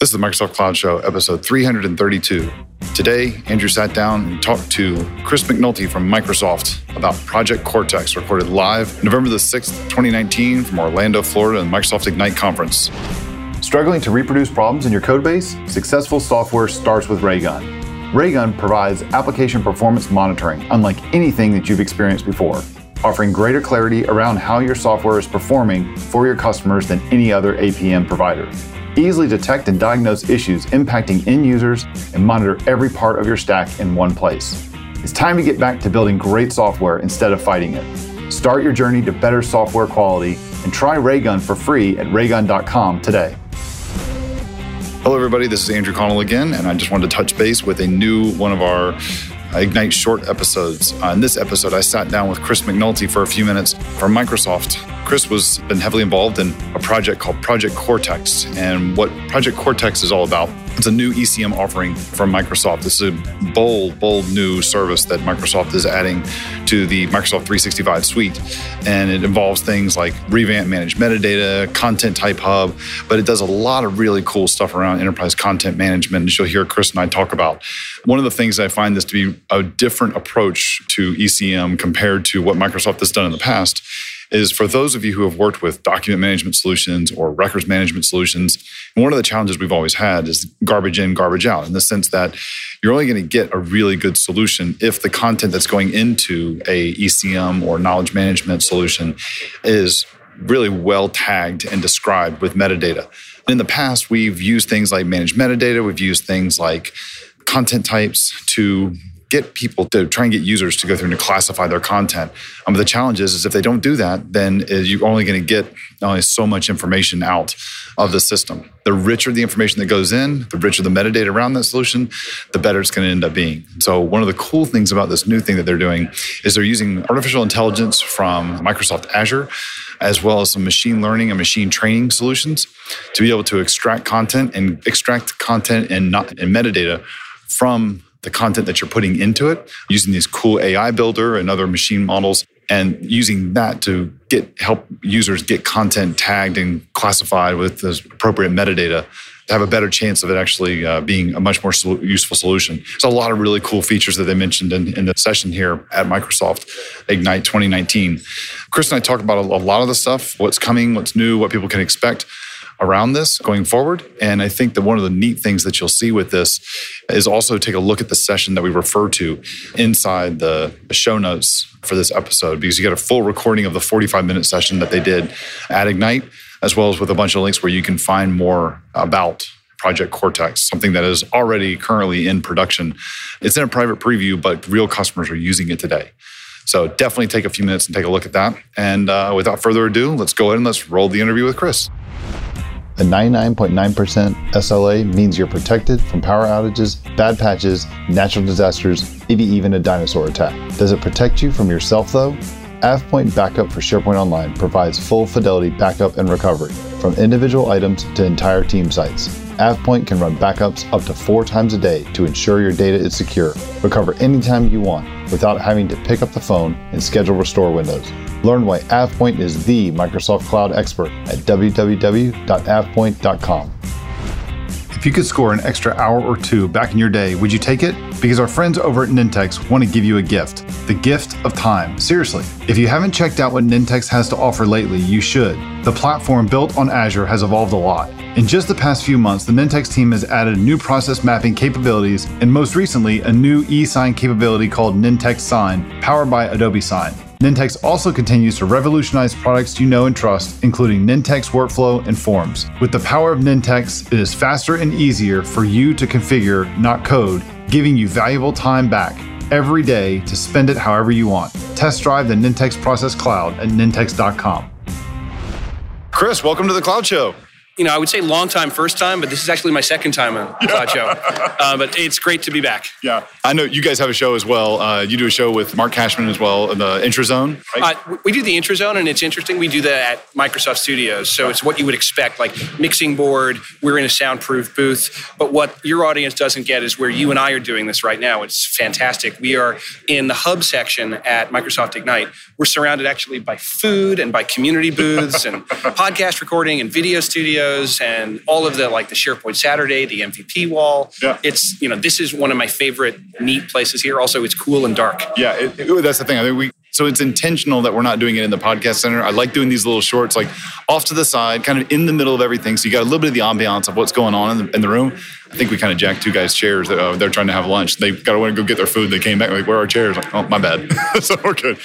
This is the Microsoft Cloud Show, episode 332. Today, Andrew sat down and talked to Chris McNulty from Microsoft about Project Cortex, recorded live November the 6th, 2019, from Orlando, Florida, and the Microsoft Ignite conference. Struggling to reproduce problems in your codebase? Successful software starts with Raygun. Raygun provides application performance monitoring unlike anything that you've experienced before, offering greater clarity around how your software is performing for your customers than any other APM provider easily detect and diagnose issues impacting end users, and monitor every part of your stack in one place. It's time to get back to building great software instead of fighting it. Start your journey to better software quality and try Raygun for free at raygun.com today. Hello, everybody. This is Andrew Connell again, and I just wanted to touch base with a new one of our Ignite short episodes. Uh, in this episode, I sat down with Chris McNulty for a few minutes from Microsoft. Chris was been heavily involved in a project called Project Cortex, and what Project Cortex is all about it's a new ECM offering from Microsoft. This is a bold, bold new service that Microsoft is adding to the Microsoft 365 suite. And it involves things like revamp managed metadata, content type hub, but it does a lot of really cool stuff around enterprise content management, as you'll hear Chris and I talk about. One of the things I find this to be a different approach to ECM compared to what Microsoft has done in the past is for those of you who have worked with document management solutions or records management solutions, one of the challenges we've always had is garbage in, garbage out, in the sense that you're only going to get a really good solution if the content that's going into a ECM or knowledge management solution is really well tagged and described with metadata. In the past, we've used things like managed metadata, we've used things like content types to get people to try and get users to go through and to classify their content. Um, but the challenge is, is if they don't do that, then uh, you're only going to get only so much information out of the system. The richer the information that goes in, the richer the metadata around that solution, the better it's going to end up being. So one of the cool things about this new thing that they're doing is they're using artificial intelligence from Microsoft Azure, as well as some machine learning and machine training solutions to be able to extract content and extract content and, not, and metadata from the content that you're putting into it using these cool AI builder and other machine models and using that to get help users get content tagged and classified with the appropriate metadata to have a better chance of it actually uh, being a much more sol- useful solution. There's a lot of really cool features that they mentioned in, in the session here at Microsoft Ignite 2019. Chris and I talk about a, a lot of the stuff, what's coming, what's new, what people can expect around this going forward. And I think that one of the neat things that you'll see with this is also take a look at the session that we refer to inside the show notes for this episode, because you get a full recording of the 45 minute session that they did at Ignite, as well as with a bunch of links where you can find more about Project Cortex, something that is already currently in production. It's in a private preview, but real customers are using it today. So definitely take a few minutes and take a look at that. And uh, without further ado, let's go ahead and let's roll the interview with Chris. A 99.9% SLA means you're protected from power outages, bad patches, natural disasters, maybe even a dinosaur attack. Does it protect you from yourself though? AvePoint Backup for SharePoint Online provides full fidelity backup and recovery, from individual items to entire team sites. AvePoint can run backups up to four times a day to ensure your data is secure. Recover anytime you want without having to pick up the phone and schedule restore windows. Learn why AvePoint is the Microsoft Cloud expert at www.avepoint.com. If you could score an extra hour or two back in your day, would you take it? Because our friends over at Nintex want to give you a gift the gift of time. Seriously, if you haven't checked out what Nintex has to offer lately, you should. The platform built on Azure has evolved a lot. In just the past few months, the Nintex team has added new process mapping capabilities and most recently, a new e sign capability called Nintex Sign, powered by Adobe Sign. Nintex also continues to revolutionize products you know and trust, including Nintex Workflow and Forms. With the power of Nintex, it is faster and easier for you to configure, not code, giving you valuable time back every day to spend it however you want. Test drive the Nintex Process Cloud at nintex.com. Chris, welcome to the Cloud Show you know, I would say long time, first time, but this is actually my second time on Cloud Show. Uh, but it's great to be back. Yeah, I know you guys have a show as well. Uh, you do a show with Mark Kashman as well, the Intrazone. Right? Uh, we do the Intrazone, and it's interesting. We do that at Microsoft Studios, so it's what you would expect, like mixing board. We're in a soundproof booth, but what your audience doesn't get is where you and I are doing this right now. It's fantastic. We are in the hub section at Microsoft Ignite. We're surrounded actually by food and by community booths and podcast recording and video studio Studios and all of the like the SharePoint Saturday, the MVP wall. Yeah. It's you know this is one of my favorite neat places here. Also, it's cool and dark. Yeah, it, it, that's the thing. I think we so it's intentional that we're not doing it in the podcast center. I like doing these little shorts, like off to the side, kind of in the middle of everything. So you got a little bit of the ambiance of what's going on in the, in the room. I think we kind of jacked two guys' chairs. Uh, they're trying to have lunch. They got to go get their food. They came back like, "Where are our chairs?" Like, oh, my bad. so we're good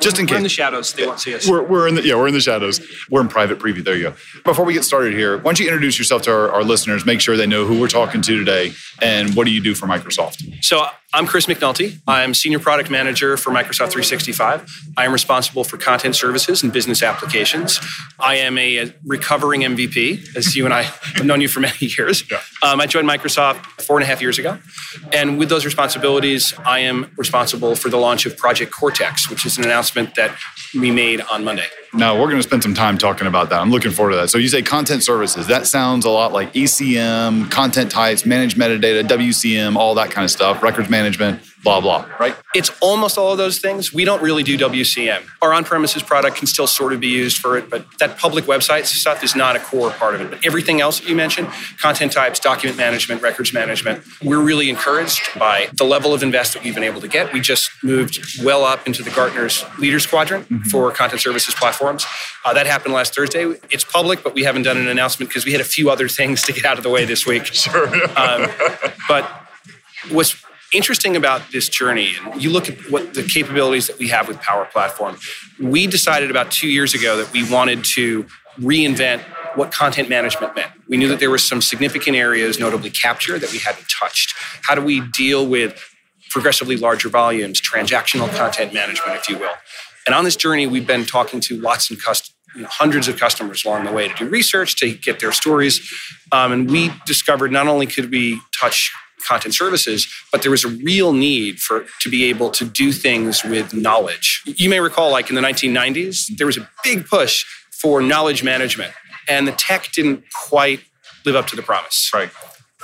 just in case, we're in the shadows. They won't see us. We're, we're in the yeah, we're in the shadows. We're in private preview. There you go. Before we get started here, why don't you introduce yourself to our, our listeners? Make sure they know who we're talking to today, and what do you do for Microsoft? So I'm Chris McNulty. I'm Senior Product Manager for Microsoft 365. I am responsible for content services and business applications. I am a recovering MVP, as you and I have known you for many years. Yeah. Um, I joined Microsoft four and a half years ago. And with those responsibilities, I am responsible for the launch of Project Cortex, which is an announcement that we made on Monday. Now, we're going to spend some time talking about that. I'm looking forward to that. So, you say content services. That sounds a lot like ECM, content types, managed metadata, WCM, all that kind of stuff, records management blah, blah, right? It's almost all of those things. We don't really do WCM. Our on premises product can still sort of be used for it, but that public website stuff is not a core part of it. But everything else that you mentioned content types, document management, records management we're really encouraged by the level of invest that we've been able to get. We just moved well up into the Gartner's Leaders Quadrant mm-hmm. for content services platforms. Uh, that happened last Thursday. It's public, but we haven't done an announcement because we had a few other things to get out of the way this week. Sure. um, but what's interesting about this journey, and you look at what the capabilities that we have with Power Platform, we decided about two years ago that we wanted to reinvent what content management meant. We knew that there were some significant areas, notably capture, that we hadn't touched. How do we deal with progressively larger volumes, transactional content management, if you will? And on this journey, we've been talking to lots and customers. You know, hundreds of customers along the way to do research to get their stories um, and we discovered not only could we touch content services, but there was a real need for to be able to do things with knowledge. You may recall, like in the 1990s, there was a big push for knowledge management, and the tech didn't quite live up to the promise. Right.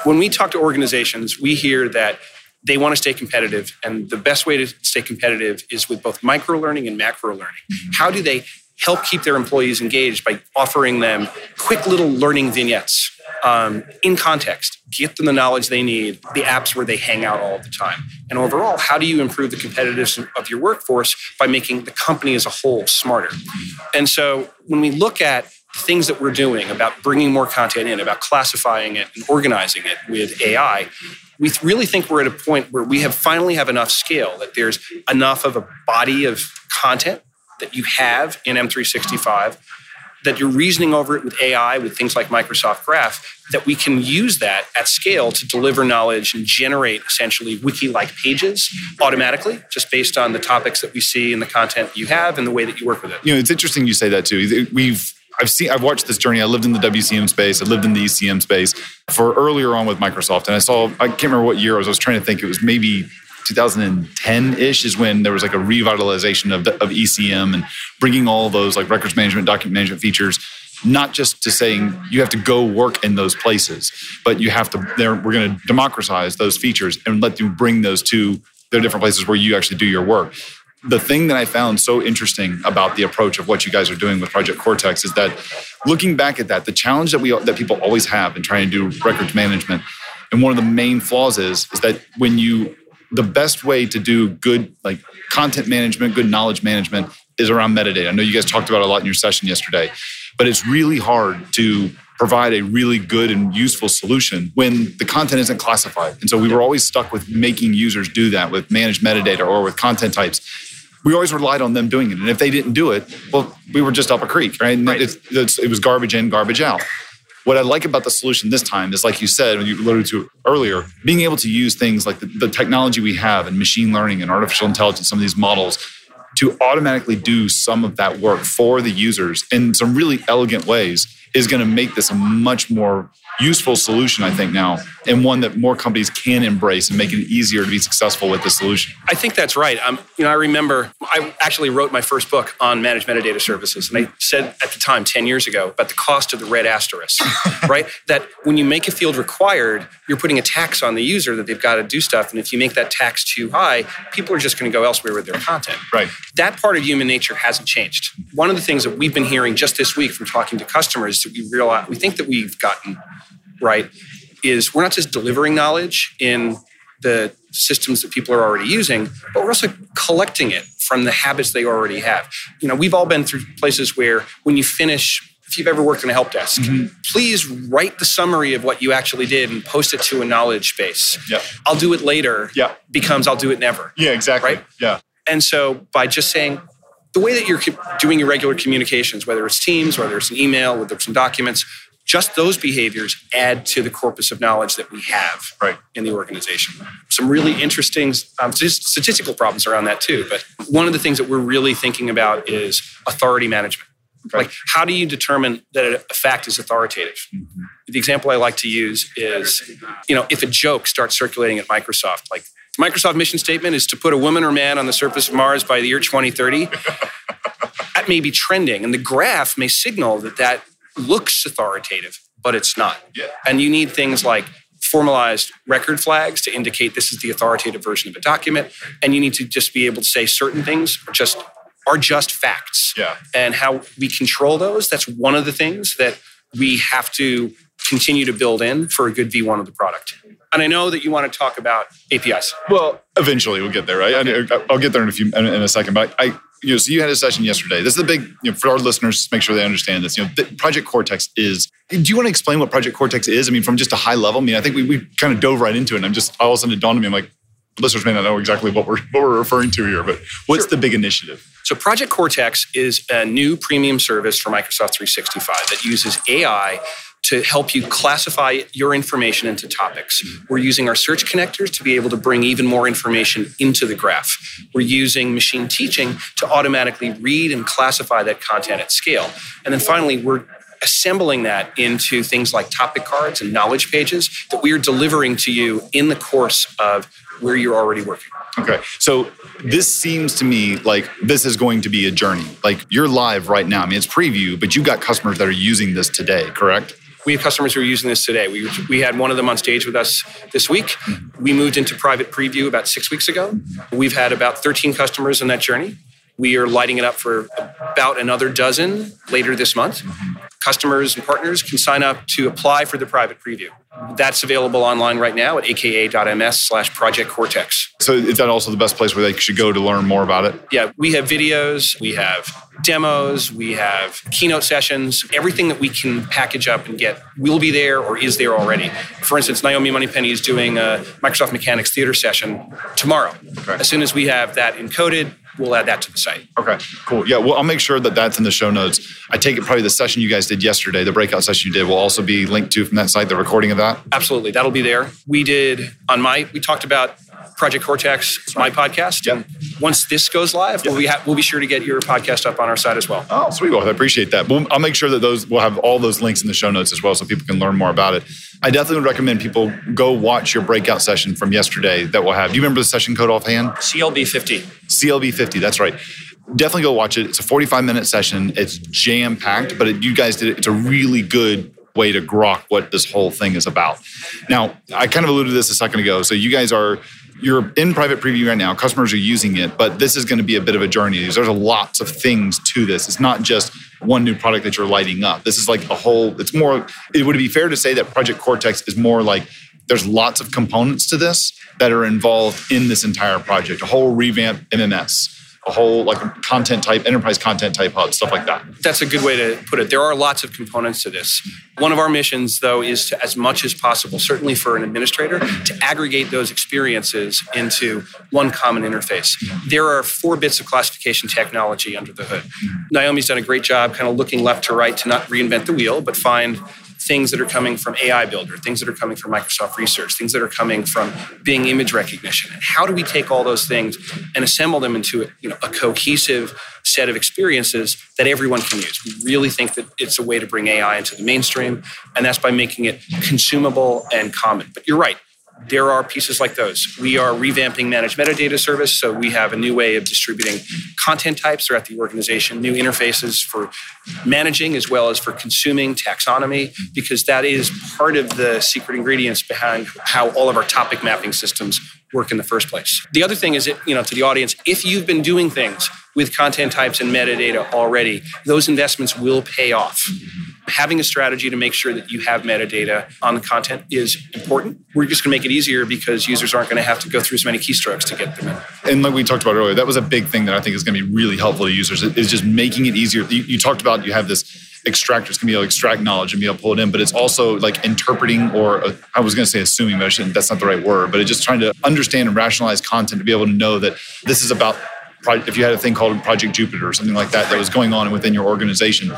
When we talk to organizations, we hear that they want to stay competitive, and the best way to stay competitive is with both micro learning and macro learning. Mm-hmm. How do they help keep their employees engaged by offering them quick little learning vignettes um, in context, get them the knowledge they need, the apps where they hang out all the time. And overall, how do you improve the competitiveness of your workforce by making the company as a whole smarter? And so when we look at things that we're doing about bringing more content in, about classifying it and organizing it with AI, we really think we're at a point where we have finally have enough scale that there's enough of a body of content that you have in M365 that you're reasoning over it with AI, with things like Microsoft Graph, that we can use that at scale to deliver knowledge and generate essentially wiki like pages automatically, just based on the topics that we see and the content you have and the way that you work with it. You know, it's interesting you say that too. We've I've seen I've watched this journey. I lived in the WCM space. I lived in the ECM space for earlier on with Microsoft, and I saw I can't remember what year I was. I was trying to think. It was maybe 2010-ish is when there was like a revitalization of, of ECM and bringing all those like records management, document management features not just to saying you have to go work in those places, but you have to. We're going to democratize those features and let you bring those to the different places where you actually do your work. The thing that I found so interesting about the approach of what you guys are doing with Project Cortex is that looking back at that, the challenge that we that people always have in trying to do records management, and one of the main flaws is is that when you the best way to do good like content management, good knowledge management is around metadata. I know you guys talked about a lot in your session yesterday, but it's really hard to provide a really good and useful solution when the content isn't classified. And so we were always stuck with making users do that with managed metadata or with content types. We always relied on them doing it. And if they didn't do it, well, we were just up a creek, right? And right. It's, it was garbage in, garbage out. What I like about the solution this time is, like you said, when you alluded to earlier, being able to use things like the, the technology we have and machine learning and artificial intelligence, some of these models, to automatically do some of that work for the users in some really elegant ways is going to make this a much more useful solution, I think, now, and one that more companies can embrace and make it easier to be successful with the solution. I think that's right. Um, you know, I remember I actually wrote my first book on managed metadata services, and I said at the time, 10 years ago, about the cost of the red asterisk, right? That when you make a field required, you're putting a tax on the user that they've got to do stuff, and if you make that tax too high, people are just going to go elsewhere with their content. Right. That part of human nature hasn't changed. One of the things that we've been hearing just this week from talking to customers that we realize we think that we've gotten right, is we're not just delivering knowledge in the systems that people are already using, but we're also collecting it from the habits they already have. You know, we've all been through places where when you finish, if you've ever worked in a help desk, mm-hmm. please write the summary of what you actually did and post it to a knowledge base. Yeah. I'll do it later yeah. becomes I'll do it never. Yeah, exactly. Right? Yeah. And so by just saying, the way that you're doing your regular communications, whether it's Teams, whether it's an email, whether it's some documents, just those behaviors add to the corpus of knowledge that we have right. in the organization. Some really interesting um, statistical problems around that too. But one of the things that we're really thinking about is authority management. Okay. Like, how do you determine that a fact is authoritative? Mm-hmm. The example I like to use is, you know, if a joke starts circulating at Microsoft, like Microsoft mission statement is to put a woman or man on the surface of Mars by the year 2030. that may be trending, and the graph may signal that that looks authoritative, but it's not. Yeah. And you need things like formalized record flags to indicate this is the authoritative version of a document. And you need to just be able to say certain things are just are just facts. Yeah. And how we control those, that's one of the things that we have to continue to build in for a good V1 of the product. And I know that you want to talk about APIs. Well, eventually we'll get there, right? Okay. I'll get there in a few in a second. But I, you know, so you had a session yesterday. This is the big, you know, for our listeners, make sure they understand this. You know, Project Cortex is. Do you want to explain what Project Cortex is? I mean, from just a high level. I mean, I think we, we kind of dove right into it. And I'm just all of a sudden it dawned on me. I'm like, listeners may not know exactly what we're what we're referring to here, but what's sure. the big initiative? So Project Cortex is a new premium service for Microsoft 365 that uses AI to help you classify your information into topics. We're using our search connectors to be able to bring even more information into the graph. We're using machine teaching to automatically read and classify that content at scale. And then finally, we're assembling that into things like topic cards and knowledge pages that we are delivering to you in the course of where you're already working. Okay. So this seems to me like this is going to be a journey. Like you're live right now. I mean, it's preview, but you've got customers that are using this today, correct? We have customers who are using this today. We, we had one of them on stage with us this week. We moved into private preview about six weeks ago. We've had about 13 customers in that journey. We are lighting it up for about another dozen later this month. Customers and partners can sign up to apply for the private preview. That's available online right now at aka.ms slash project cortex. So is that also the best place where they should go to learn more about it? Yeah, we have videos, we have demos, we have keynote sessions, everything that we can package up and get will be there or is there already. For instance, Naomi Moneypenny is doing a Microsoft Mechanics theater session tomorrow. As soon as we have that encoded, we'll add that to the site. Okay, cool. Yeah, well, I'll make sure that that's in the show notes. I take it probably the session you guys did yesterday, the breakout session you did, will also be linked to from that site, the recording of that? Absolutely. That'll be there. We did on my, we talked about Project Cortex, is my podcast. Yep. And once this goes live, we'll, be ha- we'll be sure to get your podcast up on our site as well. Oh, sweet. Well, I appreciate that. We'll, I'll make sure that those we'll have all those links in the show notes as well, so people can learn more about it. I definitely would recommend people go watch your breakout session from yesterday that we'll have. Do you remember the session code offhand? CLB 50. CLB 50. That's right definitely go watch it. It's a 45 minute session. It's jam packed, but it, you guys did it. It's a really good way to grok what this whole thing is about. Now, I kind of alluded to this a second ago. So you guys are you're in private preview right now. Customers are using it, but this is going to be a bit of a journey. There's lots of things to this. It's not just one new product that you're lighting up. This is like a whole. It's more. It would be fair to say that Project Cortex is more like there's lots of components to this that are involved in this entire project. A whole revamp MMS a whole like content type, enterprise content type hub, stuff like that. That's a good way to put it. There are lots of components to this. One of our missions, though, is to, as much as possible, certainly for an administrator, to aggregate those experiences into one common interface. There are four bits of classification technology under the hood. Naomi's done a great job kind of looking left to right to not reinvent the wheel, but find things that are coming from AI Builder, things that are coming from Microsoft Research, things that are coming from Bing image recognition. And how do we take all those things and assemble them into you know, a cohesive set of experiences that everyone can use? We really think that it's a way to bring AI into the mainstream, and that's by making it consumable and common. But you're right, there are pieces like those. We are revamping managed metadata service, so we have a new way of distributing content types throughout the organization, new interfaces for managing as well as for consuming taxonomy, because that is part of the secret ingredients behind how all of our topic mapping systems work in the first place. The other thing is that, you know, to the audience, if you've been doing things with content types and metadata already, those investments will pay off. Having a strategy to make sure that you have metadata on the content is important. We're just going to make it easier because users aren't going to have to go through as many keystrokes to get them in. And like we talked about earlier, that was a big thing that I think is going to be really helpful to users is just making it easier. You, you talked about you have this extractors can be able to extract knowledge and be able to pull it in, but it's also like interpreting or uh, I was going to say assuming, but that's not the right word, but it's just trying to understand and rationalize content to be able to know that this is about if you had a thing called Project Jupiter or something like that that was going on within your organization,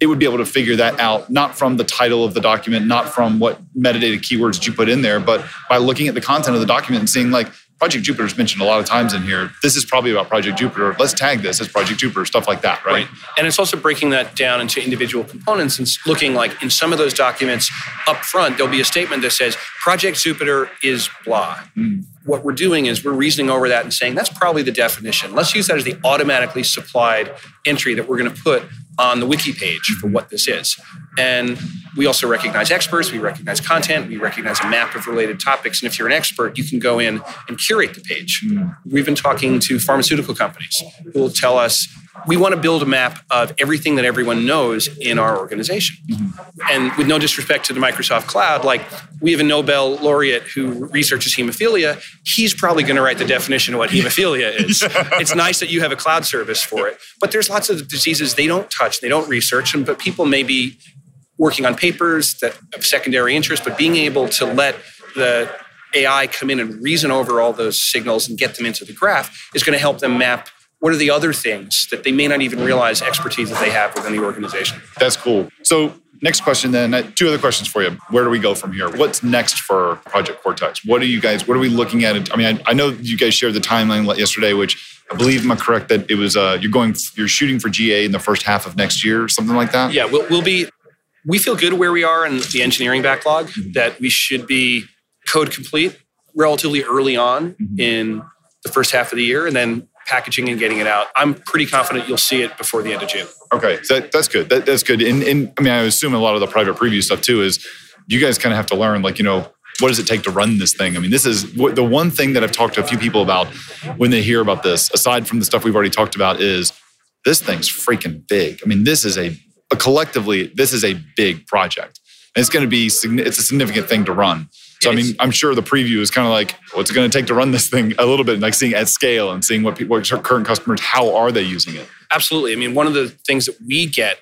it would be able to figure that out, not from the title of the document, not from what metadata keywords you put in there, but by looking at the content of the document and seeing like, Project Jupiter is mentioned a lot of times in here. This is probably about Project Jupiter. Let's tag this as Project Jupiter, stuff like that, right? right? And it's also breaking that down into individual components and looking like in some of those documents up front, there'll be a statement that says Project Jupiter is blah. Mm. What we're doing is we're reasoning over that and saying that's probably the definition. Let's use that as the automatically supplied entry that we're going to put on the wiki page for what this is. And we also recognize experts, we recognize content, we recognize a map of related topics. And if you're an expert, you can go in and curate the page. We've been talking to pharmaceutical companies who will tell us we want to build a map of everything that everyone knows in our organization. Mm-hmm. And with no disrespect to the Microsoft Cloud, like we have a Nobel laureate who researches hemophilia. He's probably going to write the definition of what hemophilia is. It's nice that you have a cloud service for it, but there's lots of diseases they don't touch, they don't research, and but people may be working on papers that have secondary interest, but being able to let the AI come in and reason over all those signals and get them into the graph is going to help them map what are the other things that they may not even realize expertise that they have within the organization. That's cool. So next question then uh, two other questions for you. Where do we go from here? What's next for project cortex? What are you guys what are we looking at? I mean i, I know you guys shared the timeline yesterday which i believe am i correct that it was uh, you're going you're shooting for ga in the first half of next year something like that? Yeah we'll, we'll be we feel good where we are in the engineering backlog mm-hmm. that we should be code complete relatively early on mm-hmm. in the first half of the year and then packaging and getting it out. I'm pretty confident you'll see it before the end of June. Okay, that, that's good. That, that's good. And, and I mean, I assume a lot of the private preview stuff too is you guys kind of have to learn, like, you know, what does it take to run this thing? I mean, this is the one thing that I've talked to a few people about when they hear about this, aside from the stuff we've already talked about, is this thing's freaking big. I mean, this is a, a collectively, this is a big project. And it's going to be, it's a significant thing to run. So I mean, I'm sure the preview is kind of like what's it going to take to run this thing a little bit, like seeing at scale and seeing what people, what current customers, how are they using it? Absolutely. I mean, one of the things that we get,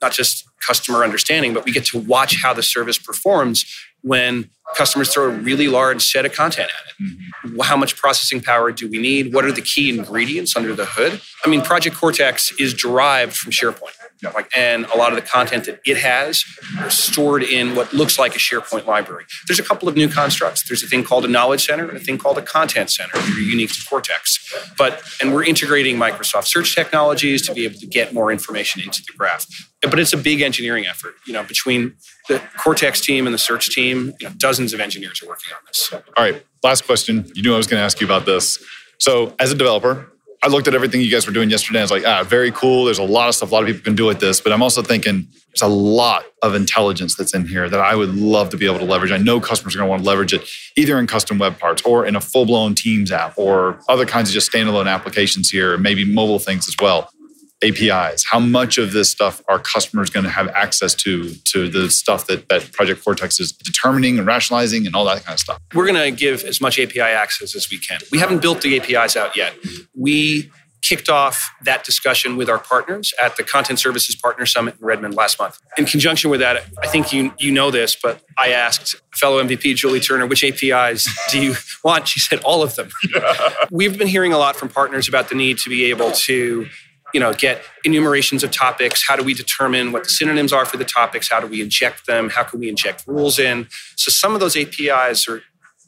not just customer understanding, but we get to watch how the service performs when customers throw a really large set of content at it. Mm-hmm. How much processing power do we need? What are the key ingredients under the hood? I mean, Project Cortex is derived from SharePoint. Like, and a lot of the content that it has is stored in what looks like a SharePoint library. There's a couple of new constructs. There's a thing called a knowledge center and a thing called a content center that are unique to Cortex. But and we're integrating Microsoft search technologies to be able to get more information into the graph. But it's a big engineering effort. You know, between the Cortex team and the search team, you know, dozens of engineers are working on this. All right, last question. You knew I was going to ask you about this. So, as a developer, I looked at everything you guys were doing yesterday. I was like, ah, very cool. There's a lot of stuff a lot of people can do with this. But I'm also thinking there's a lot of intelligence that's in here that I would love to be able to leverage. I know customers are going to want to leverage it either in custom web parts or in a full blown Teams app or other kinds of just standalone applications here, maybe mobile things as well. APIs. How much of this stuff are customers going to have access to to the stuff that, that Project Cortex is determining and rationalizing and all that kind of stuff? We're going to give as much API access as we can. We haven't built the APIs out yet. We kicked off that discussion with our partners at the Content Services Partner Summit in Redmond last month. In conjunction with that, I think you you know this, but I asked fellow MVP Julie Turner, which APIs do you want? She said all of them. We've been hearing a lot from partners about the need to be able to you know, get enumerations of topics. How do we determine what the synonyms are for the topics? How do we inject them? How can we inject rules in? So some of those APIs are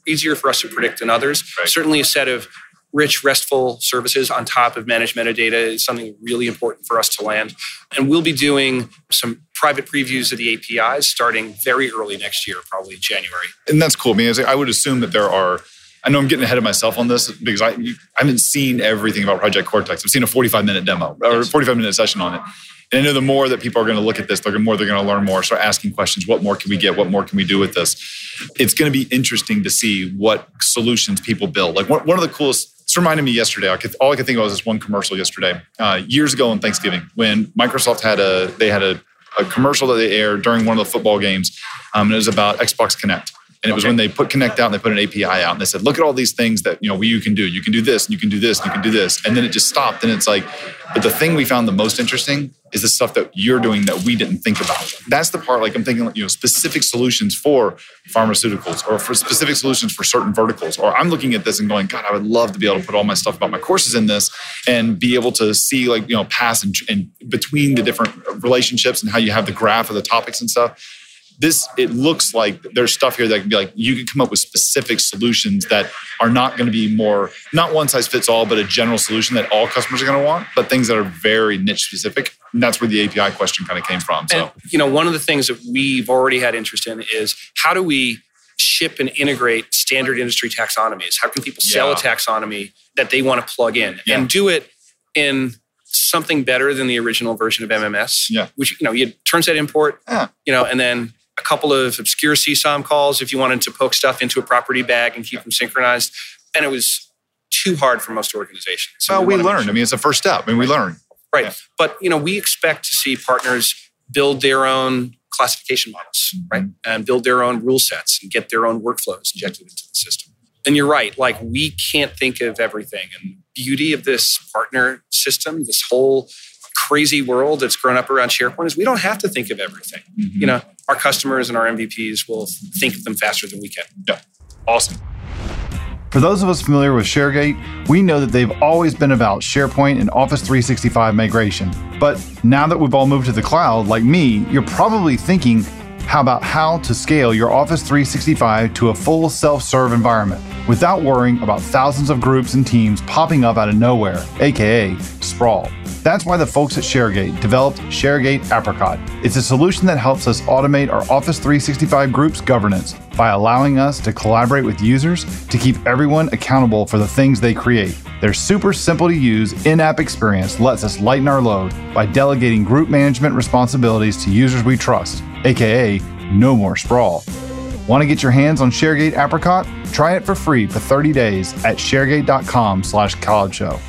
easier for us to predict than others. Right. Certainly a set of rich RESTful services on top of managed metadata is something really important for us to land. And we'll be doing some private previews of the APIs starting very early next year, probably January. And that's cool. I mean, I would assume that there are I know I'm getting ahead of myself on this because I, I haven't seen everything about Project Cortex. I've seen a 45 minute demo or 45 minute session on it. And I know the more that people are going to look at this, the more they're going to learn more, start asking questions. What more can we get? What more can we do with this? It's going to be interesting to see what solutions people build. Like one, of the coolest, it's reminded me yesterday. I could, all I could think of was this one commercial yesterday, uh, years ago on Thanksgiving, when Microsoft had a they had a, a commercial that they aired during one of the football games, um, and it was about Xbox Kinect. And it was when they put Kinect out and they put an API out and they said, look at all these things that you know you can do. You can do this, and you can do this, and you can do this. And then it just stopped. And it's like, but the thing we found the most interesting is the stuff that you're doing that we didn't think about. That's the part, like I'm thinking, you know, specific solutions for pharmaceuticals or for specific solutions for certain verticals. Or I'm looking at this and going, God, I would love to be able to put all my stuff about my courses in this and be able to see like, you know, pass and, and between the different relationships and how you have the graph of the topics and stuff this it looks like there's stuff here that can be like you can come up with specific solutions that are not going to be more not one size fits all but a general solution that all customers are going to want but things that are very niche specific and that's where the api question kind of came from so and, you know one of the things that we've already had interest in is how do we ship and integrate standard industry taxonomies how can people sell yeah. a taxonomy that they want to plug in yeah. and do it in something better than the original version of MMS, yeah. which you know you turn set import, yeah. you know, and then a couple of obscure CSOM calls if you wanted to poke stuff into a property bag and keep them synchronized. And it was too hard for most organizations. So well, we, we learned. I mean, it's a first step. I mean, we learn. Right. Yeah. But, you know, we expect to see partners build their own classification models, mm-hmm. right? And build their own rule sets and get their own workflows injected into the system. And you're right, like we can't think of everything. And the beauty of this partner system, this whole crazy world that's grown up around SharePoint is we don't have to think of everything. Mm-hmm. You know, our customers and our MVPs will think of them faster than we can. Yeah. Awesome. For those of us familiar with ShareGate, we know that they've always been about SharePoint and Office 365 migration. But now that we've all moved to the cloud, like me, you're probably thinking, how about how to scale your Office 365 to a full self serve environment without worrying about thousands of groups and teams popping up out of nowhere, aka sprawl? That's why the folks at ShareGate developed ShareGate Apricot. It's a solution that helps us automate our Office 365 group's governance by allowing us to collaborate with users to keep everyone accountable for the things they create. Their super simple to use in app experience lets us lighten our load by delegating group management responsibilities to users we trust, aka no more sprawl. Want to get your hands on ShareGate Apricot? Try it for free for 30 days at sharegate.com slash cloud show.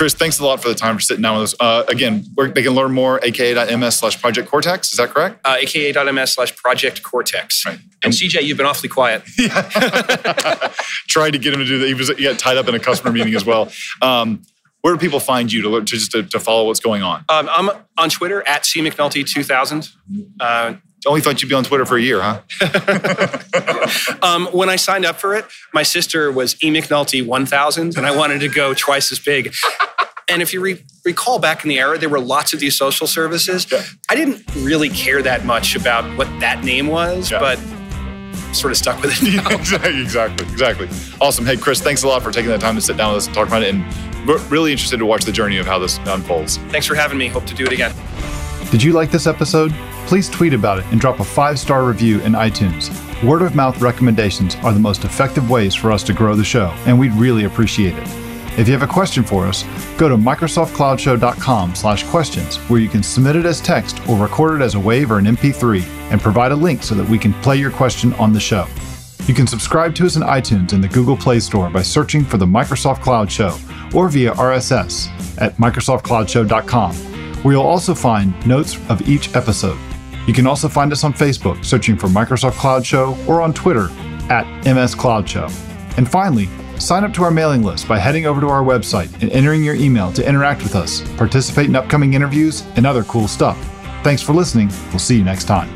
Chris, thanks a lot for the time for sitting down with us. Uh, again, they can learn more, aka.ms slash project cortex. Is that correct? Uh, aka.ms slash project cortex. Right. And CJ, you've been awfully quiet. Tried to get him to do that. He, was, he got tied up in a customer meeting as well. Um, where do people find you to, to just to, to follow what's going on? Um, I'm on Twitter at cmcnulty2000. Uh, only thought you'd be on Twitter for a year, huh? um, when I signed up for it, my sister was E. McNulty 1000, and I wanted to go twice as big. And if you re- recall back in the era, there were lots of these social services. Yeah. I didn't really care that much about what that name was, yeah. but sort of stuck with it. exactly, exactly, exactly. Awesome. Hey, Chris, thanks a lot for taking the time to sit down with us and talk about it. And we're really interested to watch the journey of how this unfolds. Thanks for having me. Hope to do it again. Did you like this episode? Please tweet about it and drop a five star review in iTunes. Word of mouth recommendations are the most effective ways for us to grow the show, and we'd really appreciate it. If you have a question for us, go to microsoftcloudshow.com/questions where you can submit it as text or record it as a WAV or an MP3 and provide a link so that we can play your question on the show. You can subscribe to us in iTunes and the Google Play Store by searching for the Microsoft Cloud Show or via RSS at microsoftcloudshow.com, where you'll also find notes of each episode. You can also find us on Facebook searching for Microsoft Cloud Show or on Twitter at MS Cloud Show. And finally, Sign up to our mailing list by heading over to our website and entering your email to interact with us, participate in upcoming interviews, and other cool stuff. Thanks for listening. We'll see you next time.